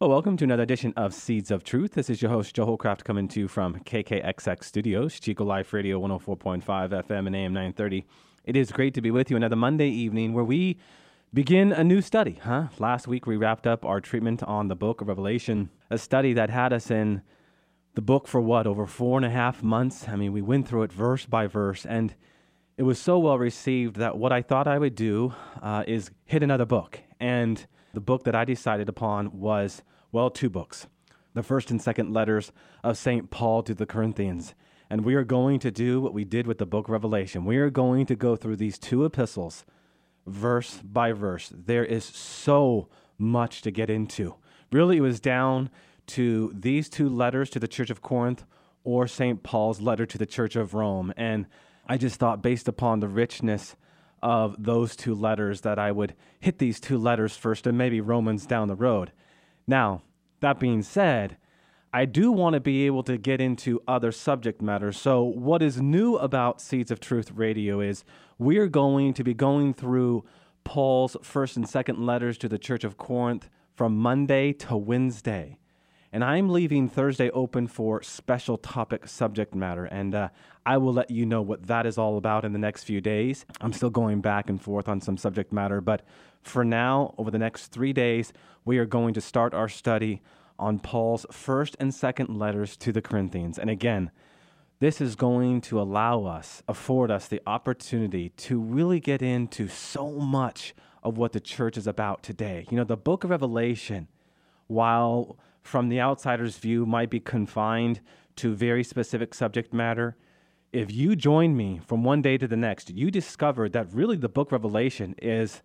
Well, welcome to another edition of Seeds of Truth. This is your host, Joe Hollcraft, coming to you from KKXX Studios, Chico Life Radio 104.5 FM and AM 930. It is great to be with you another Monday evening where we begin a new study, huh? Last week we wrapped up our treatment on the book of Revelation, a study that had us in the book for what, over four and a half months? I mean, we went through it verse by verse, and it was so well received that what I thought I would do uh, is hit another book. And the book that I decided upon was, well, two books the first and second letters of St. Paul to the Corinthians. And we are going to do what we did with the book Revelation. We are going to go through these two epistles verse by verse. There is so much to get into. Really, it was down to these two letters to the Church of Corinth or St. Paul's letter to the Church of Rome. And I just thought, based upon the richness of those two letters that I would hit these two letters first and maybe Romans down the road. Now, that being said, I do want to be able to get into other subject matters. So, what is new about Seeds of Truth Radio is we're going to be going through Paul's first and second letters to the Church of Corinth from Monday to Wednesday and I'm leaving Thursday open for special topic subject matter. And uh, I will let you know what that is all about in the next few days. I'm still going back and forth on some subject matter, but for now, over the next three days, we are going to start our study on Paul's first and second letters to the Corinthians. And again, this is going to allow us, afford us the opportunity to really get into so much of what the church is about today. You know, the book of Revelation, while from the outsider's view might be confined to very specific subject matter. If you join me from one day to the next, you discover that really the book Revelation is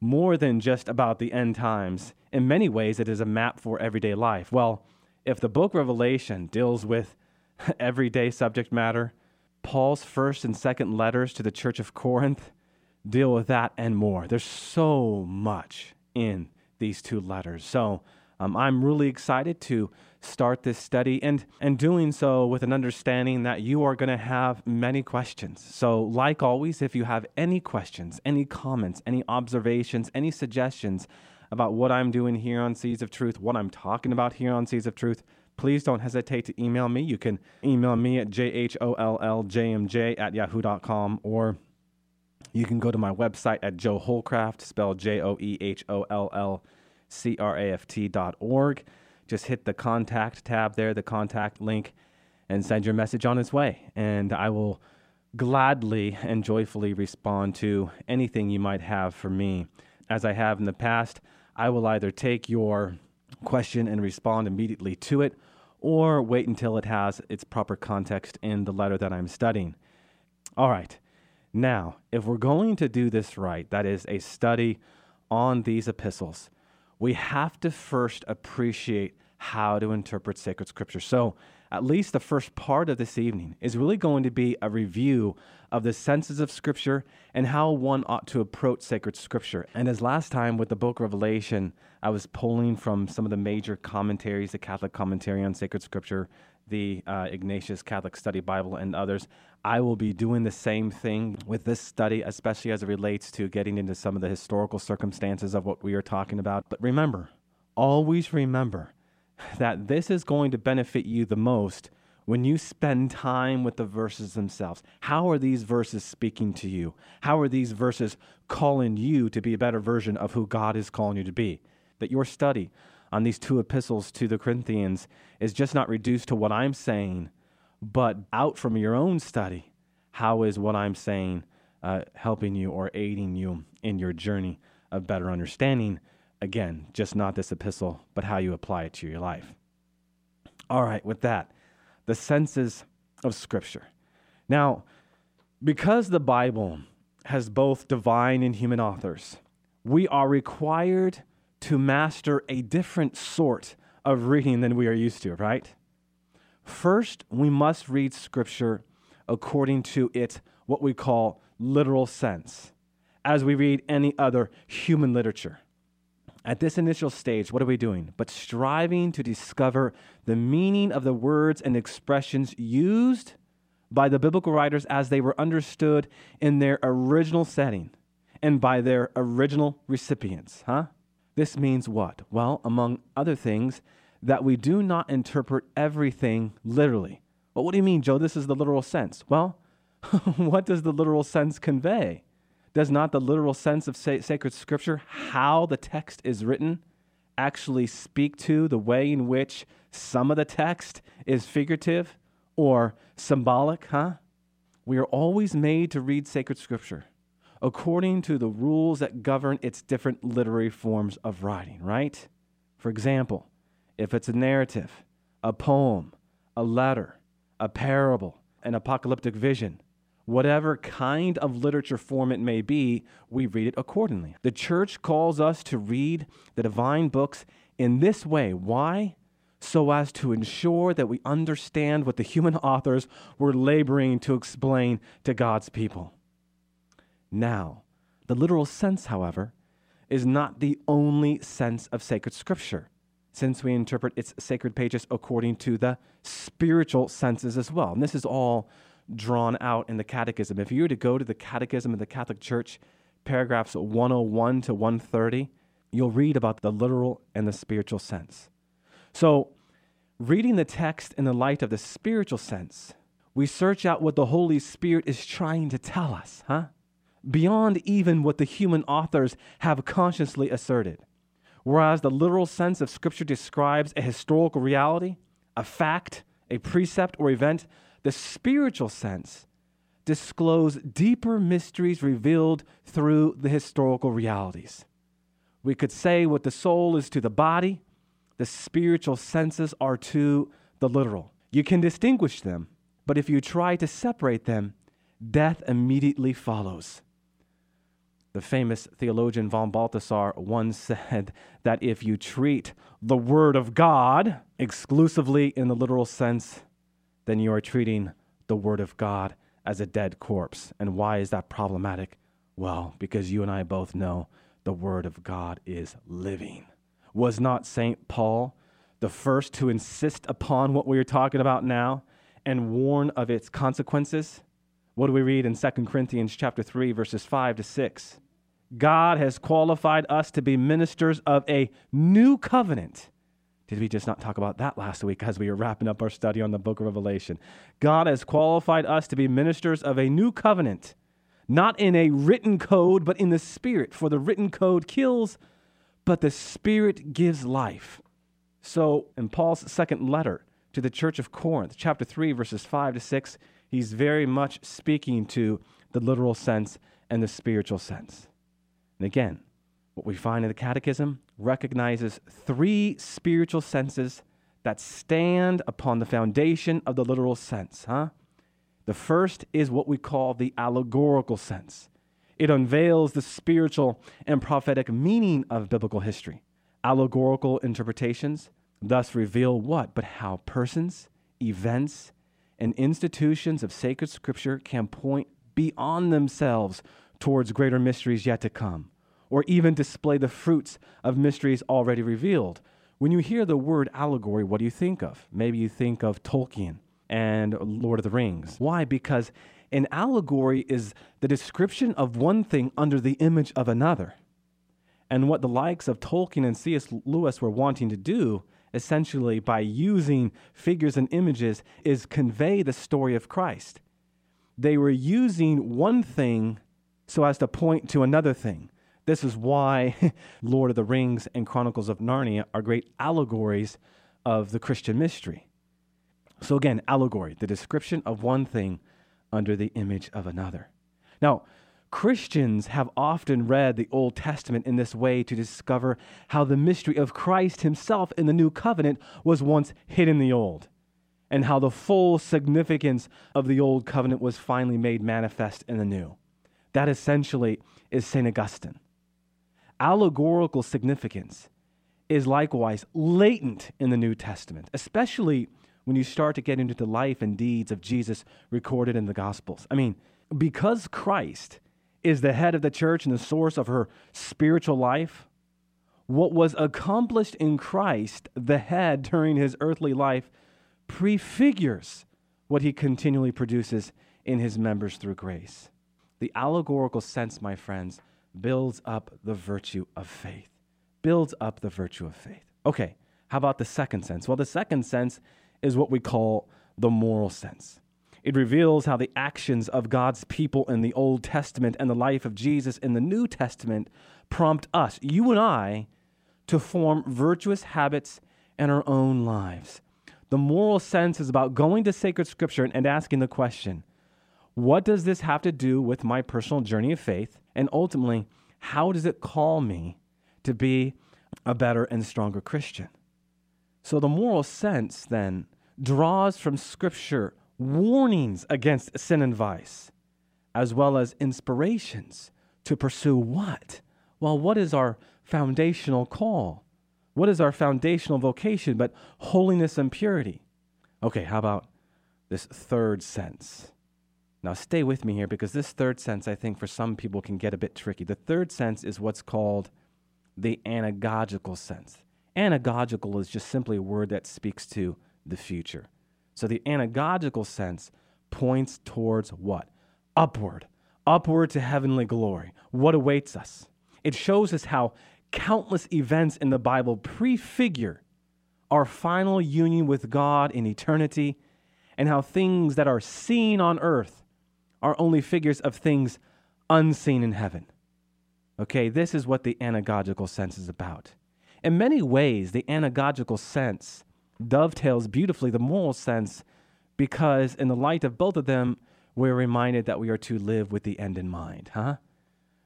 more than just about the end times. In many ways, it is a map for everyday life. Well, if the book Revelation deals with everyday subject matter, Paul's first and second letters to the church of Corinth deal with that and more. There's so much in these two letters. So, um, I'm really excited to start this study and, and doing so with an understanding that you are going to have many questions. So, like always, if you have any questions, any comments, any observations, any suggestions about what I'm doing here on Seeds of Truth, what I'm talking about here on Seeds of Truth, please don't hesitate to email me. You can email me at jholljmj at yahoo.com or you can go to my website at Joe Hollcraft, spelled J O E H O L L craft.org. Just hit the contact tab there, the contact link, and send your message on its way. And I will gladly and joyfully respond to anything you might have for me. As I have in the past, I will either take your question and respond immediately to it or wait until it has its proper context in the letter that I'm studying. All right. Now, if we're going to do this right, that is a study on these epistles, we have to first appreciate how to interpret sacred scripture. So, at least the first part of this evening is really going to be a review of the senses of scripture and how one ought to approach sacred scripture. And as last time with the book Revelation, I was pulling from some of the major commentaries, the Catholic commentary on sacred scripture, the uh, Ignatius Catholic Study Bible, and others. I will be doing the same thing with this study, especially as it relates to getting into some of the historical circumstances of what we are talking about. But remember, always remember that this is going to benefit you the most when you spend time with the verses themselves. How are these verses speaking to you? How are these verses calling you to be a better version of who God is calling you to be? That your study on these two epistles to the Corinthians is just not reduced to what I'm saying, but out from your own study. How is what I'm saying uh, helping you or aiding you in your journey of better understanding? Again, just not this epistle, but how you apply it to your life. All right, with that, the senses of Scripture. Now, because the Bible has both divine and human authors, we are required to master a different sort of reading than we are used to, right? First, we must read Scripture according to its what we call literal sense as we read any other human literature. At this initial stage, what are we doing? But striving to discover the meaning of the words and expressions used by the biblical writers as they were understood in their original setting and by their original recipients, huh? This means what? Well, among other things, that we do not interpret everything literally. Well, what do you mean, Joe? This is the literal sense. Well, what does the literal sense convey? Does not the literal sense of sa- sacred scripture, how the text is written, actually speak to the way in which some of the text is figurative or symbolic, huh? We are always made to read sacred scripture according to the rules that govern its different literary forms of writing, right? For example, if it's a narrative, a poem, a letter, a parable, an apocalyptic vision, whatever kind of literature form it may be, we read it accordingly. The church calls us to read the divine books in this way. Why? So as to ensure that we understand what the human authors were laboring to explain to God's people. Now, the literal sense, however, is not the only sense of sacred scripture since we interpret its sacred pages according to the spiritual senses as well. And this is all drawn out in the Catechism. If you were to go to the Catechism of the Catholic Church, paragraphs 101 to 130, you'll read about the literal and the spiritual sense. So, reading the text in the light of the spiritual sense, we search out what the Holy Spirit is trying to tell us, huh? Beyond even what the human authors have consciously asserted. Whereas the literal sense of Scripture describes a historical reality, a fact, a precept, or event, the spiritual sense disclose deeper mysteries revealed through the historical realities. We could say what the soul is to the body, the spiritual senses are to the literal. You can distinguish them, but if you try to separate them, death immediately follows. The famous theologian von Balthasar once said that if you treat the Word of God exclusively in the literal sense, then you are treating the Word of God as a dead corpse. And why is that problematic? Well, because you and I both know the Word of God is living. Was not St. Paul the first to insist upon what we are talking about now and warn of its consequences? What do we read in 2 Corinthians chapter 3 verses 5 to 6? God has qualified us to be ministers of a new covenant. Did we just not talk about that last week as we were wrapping up our study on the book of Revelation? God has qualified us to be ministers of a new covenant, not in a written code, but in the Spirit. For the written code kills, but the Spirit gives life. So, in Paul's second letter to the church of Corinth, chapter 3, verses 5 to 6, he's very much speaking to the literal sense and the spiritual sense. And again, what we find in the Catechism recognizes three spiritual senses that stand upon the foundation of the literal sense, huh? The first is what we call the allegorical sense. It unveils the spiritual and prophetic meaning of biblical history. Allegorical interpretations thus reveal what? But how persons, events, and institutions of sacred scripture can point beyond themselves towards greater mysteries yet to come or even display the fruits of mysteries already revealed. When you hear the word allegory, what do you think of? Maybe you think of Tolkien and Lord of the Rings. Why? Because an allegory is the description of one thing under the image of another. And what the likes of Tolkien and C.S. Lewis were wanting to do, essentially by using figures and images, is convey the story of Christ. They were using one thing so as to point to another thing. This is why Lord of the Rings and Chronicles of Narnia are great allegories of the Christian mystery. So, again, allegory, the description of one thing under the image of another. Now, Christians have often read the Old Testament in this way to discover how the mystery of Christ himself in the new covenant was once hid in the old, and how the full significance of the old covenant was finally made manifest in the new. That essentially is St. Augustine allegorical significance is likewise latent in the New Testament, especially when you start to get into the life and deeds of Jesus recorded in the Gospels. I mean, because Christ is the head of the church and the source of her spiritual life, what was accomplished in Christ, the head during his earthly life, prefigures what he continually produces in his members through grace. The allegorical sense, my friends, builds up the virtue of faith. Builds up the virtue of faith. Okay, how about the second sense? Well, the second sense is what we call the moral sense. It reveals how the actions of God's people in the Old Testament and the life of Jesus in the New Testament prompt us, you and I, to form virtuous habits in our own lives. The moral sense is about going to sacred scripture and asking the question what does this have to do with my personal journey of faith? And ultimately, how does it call me to be a better and stronger Christian? So the moral sense then draws from scripture warnings against sin and vice, as well as inspirations to pursue what? Well, what is our foundational call? What is our foundational vocation but holiness and purity? Okay, how about this third sense? Now, stay with me here because this third sense, I think, for some people can get a bit tricky. The third sense is what's called the anagogical sense. Anagogical is just simply a word that speaks to the future. So the anagogical sense points towards what? Upward, upward to heavenly glory. What awaits us? It shows us how countless events in the Bible prefigure our final union with God in eternity and how things that are seen on earth are only figures of things unseen in heaven. Okay, this is what the anagogical sense is about. In many ways, the anagogical sense dovetails beautifully the moral sense because, in the light of both of them, we're reminded that we are to live with the end in mind, huh?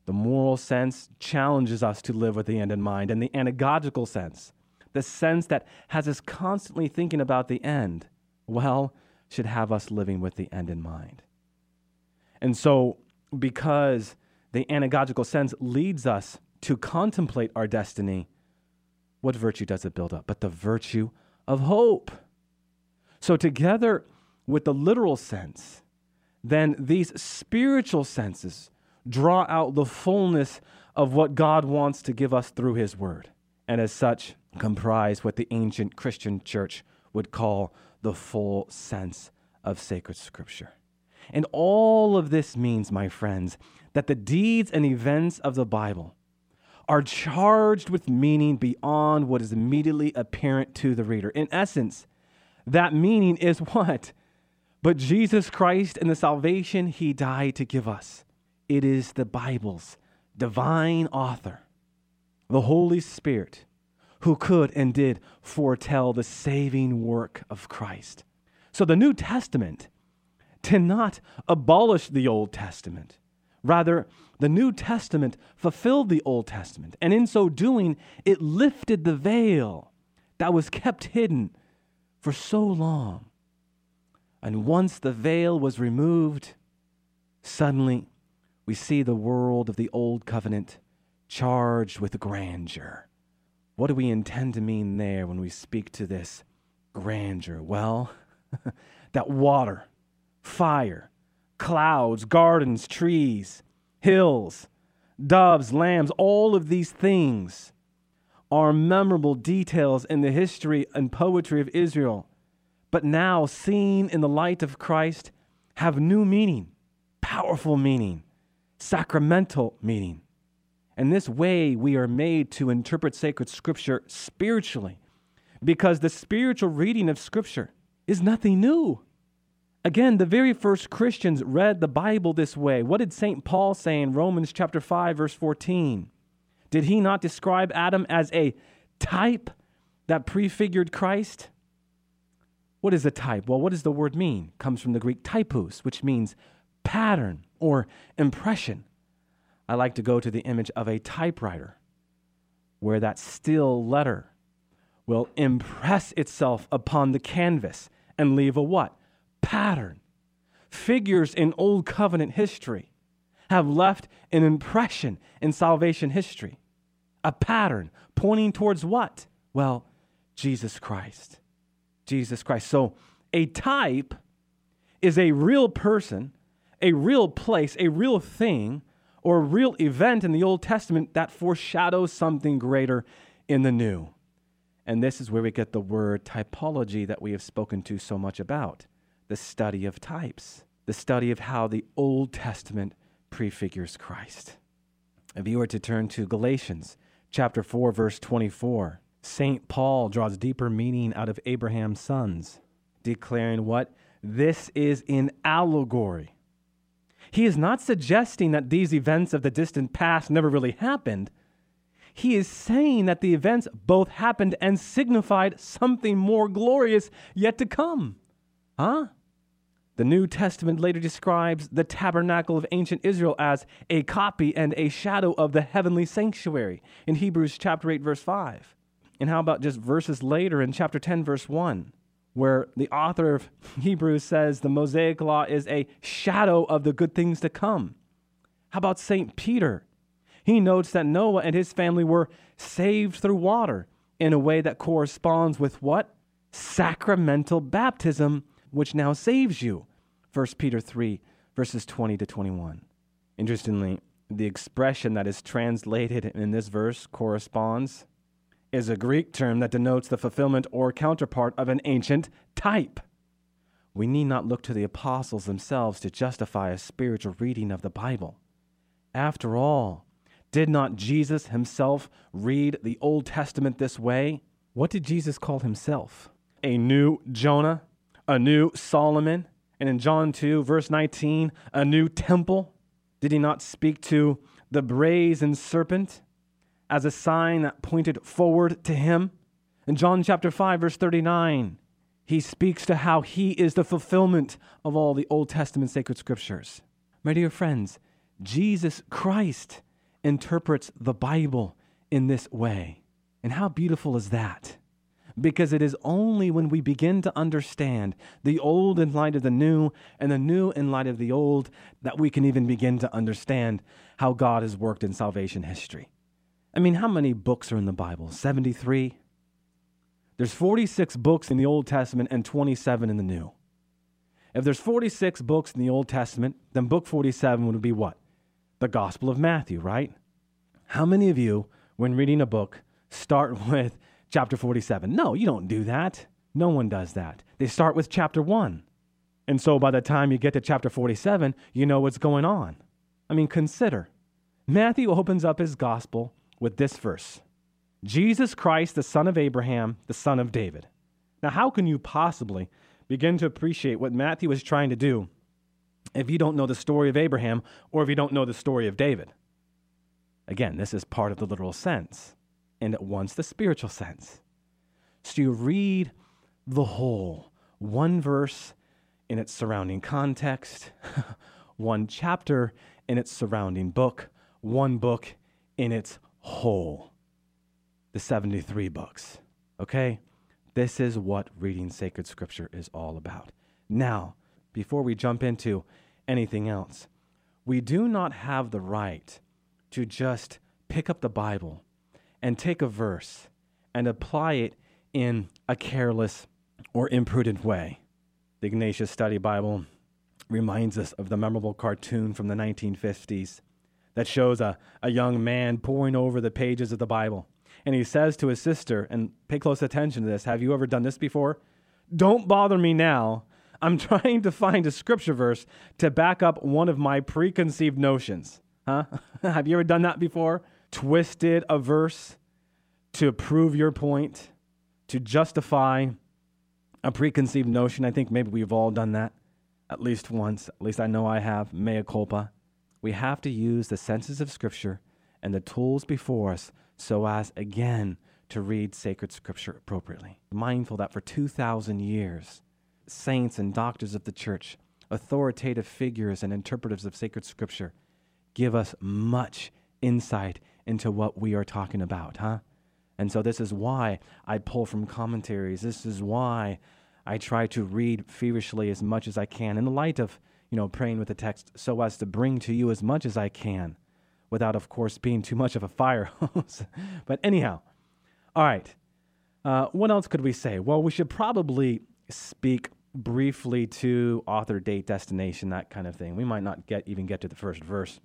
The moral sense challenges us to live with the end in mind, and the anagogical sense, the sense that has us constantly thinking about the end, well, should have us living with the end in mind. And so, because the anagogical sense leads us to contemplate our destiny, what virtue does it build up? But the virtue of hope. So, together with the literal sense, then these spiritual senses draw out the fullness of what God wants to give us through His Word, and as such, comprise what the ancient Christian church would call the full sense of sacred Scripture. And all of this means, my friends, that the deeds and events of the Bible are charged with meaning beyond what is immediately apparent to the reader. In essence, that meaning is what? But Jesus Christ and the salvation he died to give us. It is the Bible's divine author, the Holy Spirit, who could and did foretell the saving work of Christ. So the New Testament did not abolish the Old Testament. Rather, the New Testament fulfilled the Old Testament, and in so doing, it lifted the veil that was kept hidden for so long. And once the veil was removed, suddenly we see the world of the Old Covenant charged with grandeur. What do we intend to mean there when we speak to this grandeur? Well, that water, fire, clouds, gardens, trees, hills, doves, lambs, all of these things are memorable details in the history and poetry of Israel, but now seen in the light of Christ have new meaning, powerful meaning, sacramental meaning. And this way we are made to interpret sacred scripture spiritually because the spiritual reading of scripture is nothing new. Again, the very first Christians read the Bible this way. What did St. Paul say in Romans chapter 5 verse 14? Did he not describe Adam as a type that prefigured Christ? What is a type? Well, what does the word mean? It comes from the Greek typos, which means pattern or impression. I like to go to the image of a typewriter where that still letter will impress itself upon the canvas and leave a what? Pattern. Figures in Old Covenant history have left an impression in salvation history, a pattern pointing towards what? Well, Jesus Christ. Jesus Christ. So, a type is a real person a real place, a real thing, or a real event in the Old Testament that foreshadows something greater in the New. And this is where we get the word typology that we have spoken to so much about the study of types, the study of how the Old Testament prefigures Christ. If you were to turn to Galatians chapter 4 verse 24, St. Paul draws deeper meaning out of Abraham's sons, declaring what this is in allegory. He is not suggesting that these events of the distant past never really happened. He is saying that the events both happened and signified something more glorious yet to come. Huh? The New Testament later describes the tabernacle of ancient Israel as a copy and a shadow of the heavenly sanctuary in Hebrews chapter 8 verse 5. And how about just verses later in chapter 10 verse 1 where the author of Hebrews says the Mosaic law is a shadow of the good things to come. How about St. Peter? He notes that Noah and his family were saved through water in a way that corresponds with what? Sacramental baptism which now saves you. 1 Peter 3, verses 20 to 21. Interestingly, the expression that is translated in this verse corresponds is a Greek term that denotes the fulfillment or counterpart of an ancient type. We need not look to the apostles themselves to justify a spiritual reading of the Bible. After all, did not Jesus himself read the Old Testament this way? What did Jesus call himself? A new Jonah? A new Solomon, and in John 2, verse 19, a new temple? Did he not speak to the brazen serpent as a sign that pointed forward to him? In John chapter 5, verse 39, he speaks to how he is the fulfillment of all the Old Testament sacred scriptures. My dear friends, Jesus Christ interprets the Bible in this way. And how beautiful is that? Because it is only when we begin to understand the old in light of the new and the new in light of the old that we can even begin to understand how God has worked in salvation history. I mean, how many books are in the Bible? 73? There's 46 books in the Old Testament and 27 in the New. If there's 46 books in the Old Testament, then book 47 would be what? The Gospel of Matthew, right? How many of you, when reading a book, start with chapter 47. No, you don't do that. No one does that. They start with chapter 1. And so by the time you get to chapter 47, you know what's going on. I mean, consider. Matthew opens up his gospel with this verse Jesus Christ, the son of Abraham, the son of David. Now, how can you possibly begin to appreciate what Matthew is trying to do if you don't know the story of Abraham or if you don't know the story of David? Again, this is part of the literal sense and at once the spiritual sense. So you read the whole, one verse in its surrounding context, one chapter in its surrounding book, one book in its whole. The 73 books. Okay? This is what reading sacred scripture is all about. Now, before we jump into anything else, we do not have the right to just pick up the Bible and take a verse and apply it in a careless or imprudent way. The Ignatius Study Bible reminds us of the memorable cartoon from the 1950s that shows a, a young man poring over the pages of the Bible. And he says to his sister, and pay close attention to this Have you ever done this before? Don't bother me now. I'm trying to find a scripture verse to back up one of my preconceived notions. Huh? Have you ever done that before? Twisted a verse to prove your point, to justify a preconceived notion. I think maybe we've all done that at least once. At least I know I have. Mea culpa. We have to use the senses of Scripture and the tools before us so as, again, to read sacred Scripture appropriately. Mindful that for 2,000 years, saints and doctors of the church, authoritative figures and interpreters of sacred Scripture, give us much insight into what we are talking about, huh? And so this is why I pull from commentaries. This is why I try to read feverishly as much as I can in the light of, you know, praying with the text so as to bring to you as much as I can without, of course, being too much of a fire hose. but anyhow, all right. Uh, what else could we say? Well, we should probably speak briefly to author, date, destination, that kind of thing. We might not get even get to the first verse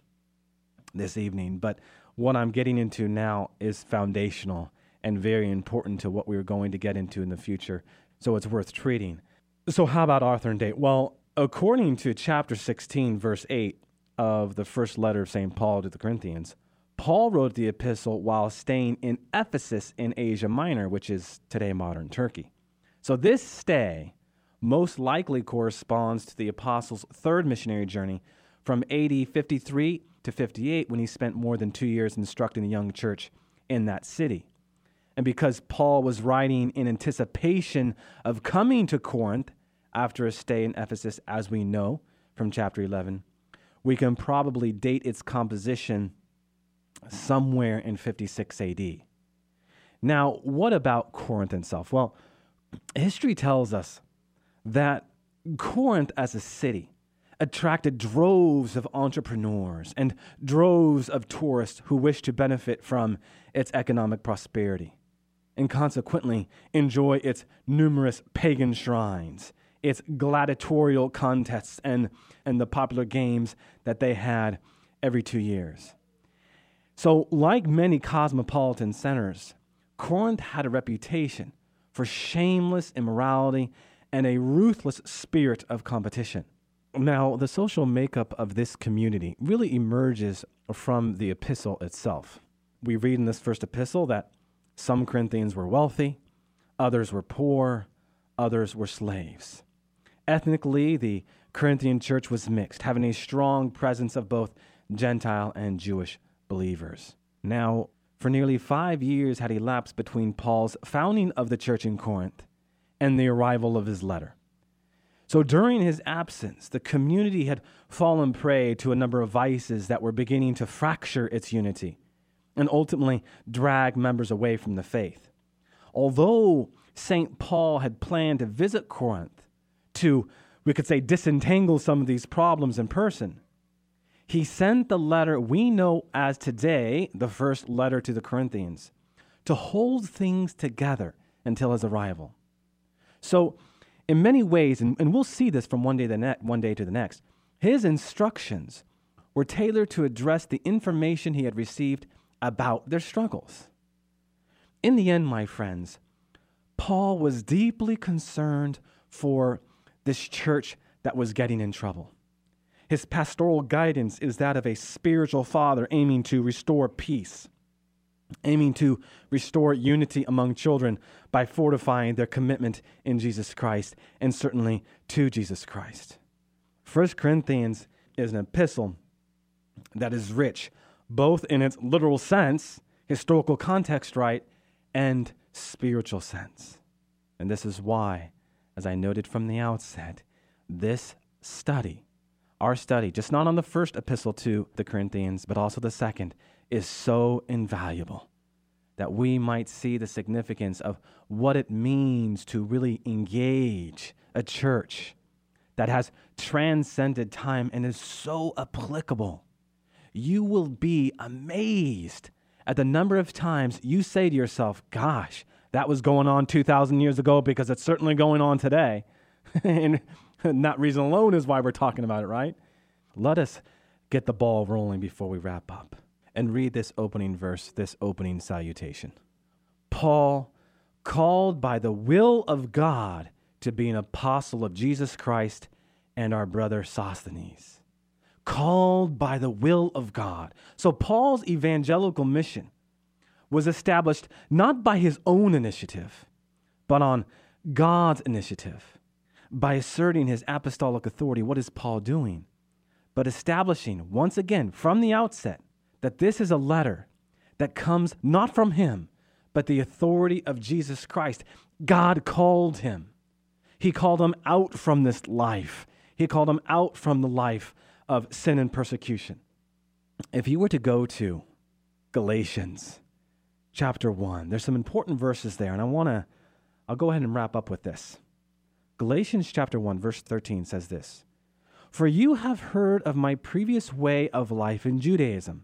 this evening, but what I'm getting into now is foundational and very important to what we're going to get into in the future. So it's worth treating. So, how about author and date? Well, according to chapter 16, verse 8 of the first letter of St. Paul to the Corinthians, Paul wrote the epistle while staying in Ephesus in Asia Minor, which is today modern Turkey. So, this stay most likely corresponds to the apostle's third missionary journey from AD 53 to 58 when he spent more than two years instructing the young church in that city. And because Paul was writing in anticipation of coming to Corinth after a stay in Ephesus, as we know from chapter 11, we can probably date its composition somewhere in 56 AD. Now, what about Corinth itself? Well, history tells us that Corinth as a city attracted droves of entrepreneurs and droves of tourists who wished to benefit from its economic prosperity and consequently enjoy its numerous pagan shrines, its gladiatorial contests, and, and the popular games that they had every two years. So, like many cosmopolitan centers, Corinth had a reputation for shameless immorality and a ruthless spirit of competition. Now, the social makeup of this community really emerges from the epistle itself. We read in this first epistle that some Corinthians were wealthy, others were poor, others were slaves. Ethnically, the Corinthian church was mixed, having a strong presence of both Gentile and Jewish believers. Now, for nearly five years had elapsed between Paul's founding of the church in Corinth and the arrival of his letter. So during his absence, the community had fallen prey to a number of vices that were beginning to fracture its unity and ultimately drag members away from the faith. Although St. Paul had planned to visit Corinth to, we could say, disentangle some of these problems in person, he sent the letter we know as today, the first letter to the Corinthians, to hold things together until his arrival. So, in many ways, and, and we'll see this from one day, the ne- one day to the next, his instructions were tailored to address the information he had received about their struggles. In the end, my friends, Paul was deeply concerned for this church that was getting in trouble. His pastoral guidance is that of a spiritual father aiming to restore peace, aiming to restore unity among children by fortifying their commitment in Jesus Christ and certainly to Jesus Christ. 1 Corinthians is an epistle that is rich, both in its literal sense, historical context, right, and spiritual sense. And this is why, as I noted from the outset, this study our study, just not on the first epistle to the Corinthians, but also the second, is so invaluable that we might see the significance of what it means to really engage a church that has transcended time and is so applicable. You will be amazed at the number of times you say to yourself, Gosh, that was going on 2,000 years ago because it's certainly going on today. and that reason alone is why we're talking about it, right? Let us get the ball rolling before we wrap up and read this opening verse, this opening salutation. Paul, called by the will of God to be an apostle of Jesus Christ, and our brother Sosthenes. Called by the will of God. So, Paul's evangelical mission was established not by his own initiative, but on God's initiative by asserting his apostolic authority, what is Paul doing? But establishing once again from the outset that this is a letter that comes not from him, but the authority of Jesus Christ. God called him. He called him out from this life. He called him out from the life of sin and persecution. If you were to go to Galatians chapter 1, there's some important verses there, and I want to, I'll go ahead and wrap up with this. Galatians chapter 1 verse 13 says this: For you have heard of my previous way of life in Judaism,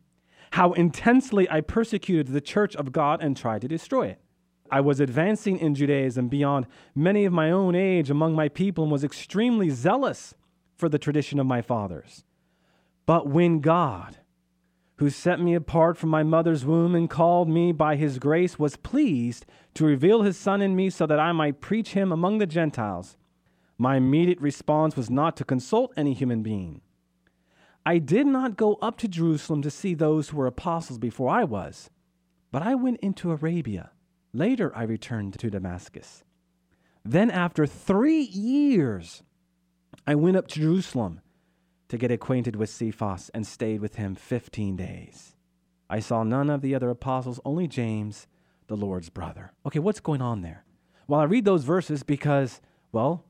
how intensely I persecuted the church of God and tried to destroy it. I was advancing in Judaism beyond many of my own age among my people and was extremely zealous for the tradition of my fathers. But when God, who set me apart from my mother's womb and called me by his grace, was pleased to reveal his Son in me so that I might preach him among the Gentiles, my immediate response was not to consult any human being. I did not go up to Jerusalem to see those who were apostles before I was, but I went into Arabia. Later, I returned to Damascus. Then, after three years, I went up to Jerusalem to get acquainted with Cephas and stayed with him 15 days. I saw none of the other apostles, only James, the Lord's brother. Okay, what's going on there? Well, I read those verses because, well,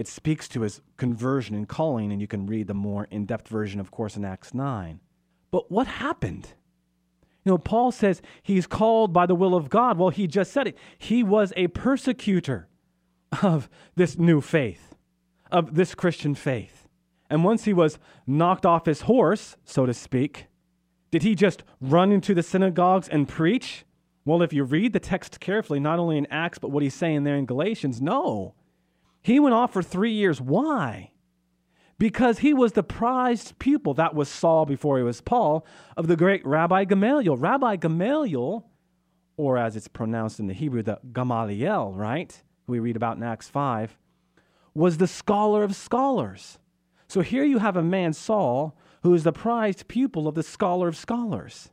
it speaks to his conversion and calling, and you can read the more in depth version, of course, in Acts 9. But what happened? You know, Paul says he's called by the will of God. Well, he just said it. He was a persecutor of this new faith, of this Christian faith. And once he was knocked off his horse, so to speak, did he just run into the synagogues and preach? Well, if you read the text carefully, not only in Acts, but what he's saying there in Galatians, no. He went off for three years. Why? Because he was the prized pupil, that was Saul before he was Paul, of the great Rabbi Gamaliel. Rabbi Gamaliel, or as it's pronounced in the Hebrew, the Gamaliel, right? We read about in Acts 5, was the scholar of scholars. So here you have a man, Saul, who is the prized pupil of the scholar of scholars.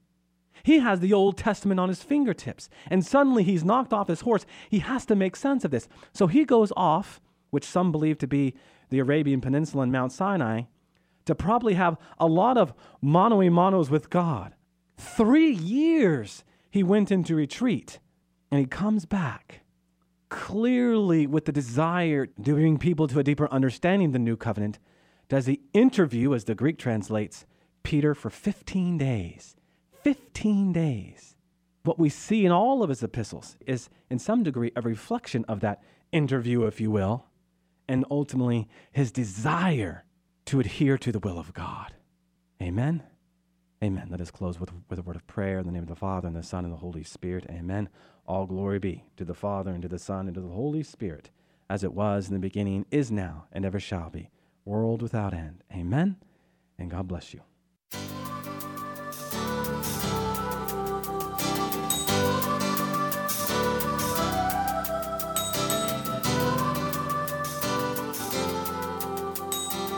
He has the Old Testament on his fingertips, and suddenly he's knocked off his horse. He has to make sense of this. So he goes off which some believe to be the Arabian Peninsula and Mount Sinai, to probably have a lot of mano a manos with God. Three years he went into retreat, and he comes back clearly with the desire to bring people to a deeper understanding of the new covenant. Does he interview, as the Greek translates, Peter for 15 days? 15 days. What we see in all of his epistles is, in some degree, a reflection of that interview, if you will and ultimately his desire to adhere to the will of God. Amen. Amen. Let us close with, with a word of prayer in the name of the Father, and the Son, and the Holy Spirit. Amen. All glory be to the Father, and to the Son, and to the Holy Spirit, as it was in the beginning, is now, and ever shall be, world without end. Amen. And God bless you.